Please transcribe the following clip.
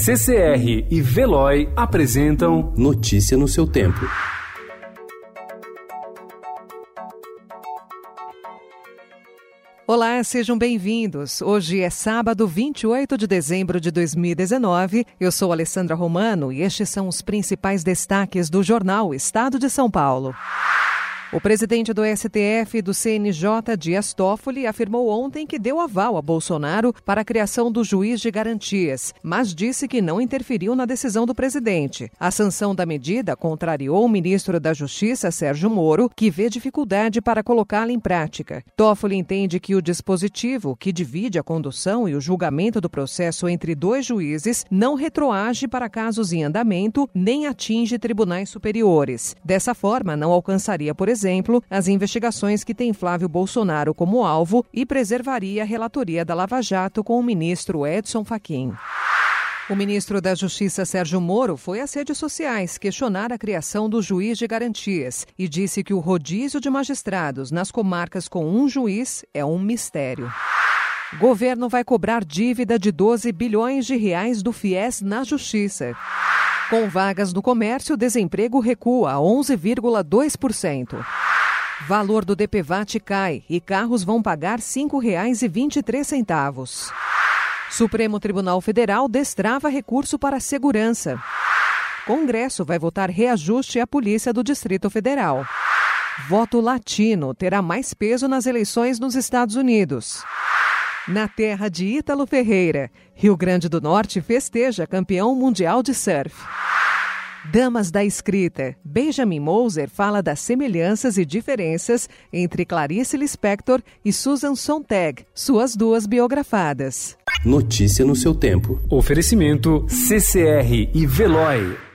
CCR e Veloy apresentam Notícia no seu tempo. Olá, sejam bem-vindos. Hoje é sábado, 28 de dezembro de 2019. Eu sou Alessandra Romano e estes são os principais destaques do jornal Estado de São Paulo. O presidente do STF e do CNJ, Dias Toffoli, afirmou ontem que deu aval a Bolsonaro para a criação do juiz de garantias, mas disse que não interferiu na decisão do presidente. A sanção da medida contrariou o ministro da Justiça, Sérgio Moro, que vê dificuldade para colocá-la em prática. Toffoli entende que o dispositivo, que divide a condução e o julgamento do processo entre dois juízes, não retroage para casos em andamento nem atinge tribunais superiores. Dessa forma, não alcançaria, por exemplo, exemplo, as investigações que tem Flávio Bolsonaro como alvo e preservaria a relatoria da Lava Jato com o ministro Edson Fachin. O ministro da Justiça Sérgio Moro foi às redes sociais questionar a criação do juiz de garantias e disse que o rodízio de magistrados nas comarcas com um juiz é um mistério. Governo vai cobrar dívida de 12 bilhões de reais do FIES na Justiça. Com vagas no comércio, desemprego recua a 11,2%. Valor do DPVAT cai e carros vão pagar R$ 5,23. Supremo Tribunal Federal destrava recurso para segurança. Congresso vai votar reajuste à Polícia do Distrito Federal. Voto latino terá mais peso nas eleições nos Estados Unidos. Na terra de Ítalo Ferreira, Rio Grande do Norte festeja campeão mundial de surf. Damas da Escrita. Benjamin Moser fala das semelhanças e diferenças entre Clarice Lispector e Susan Sontag, suas duas biografadas. Notícia no seu tempo. Oferecimento CCR e Veloy.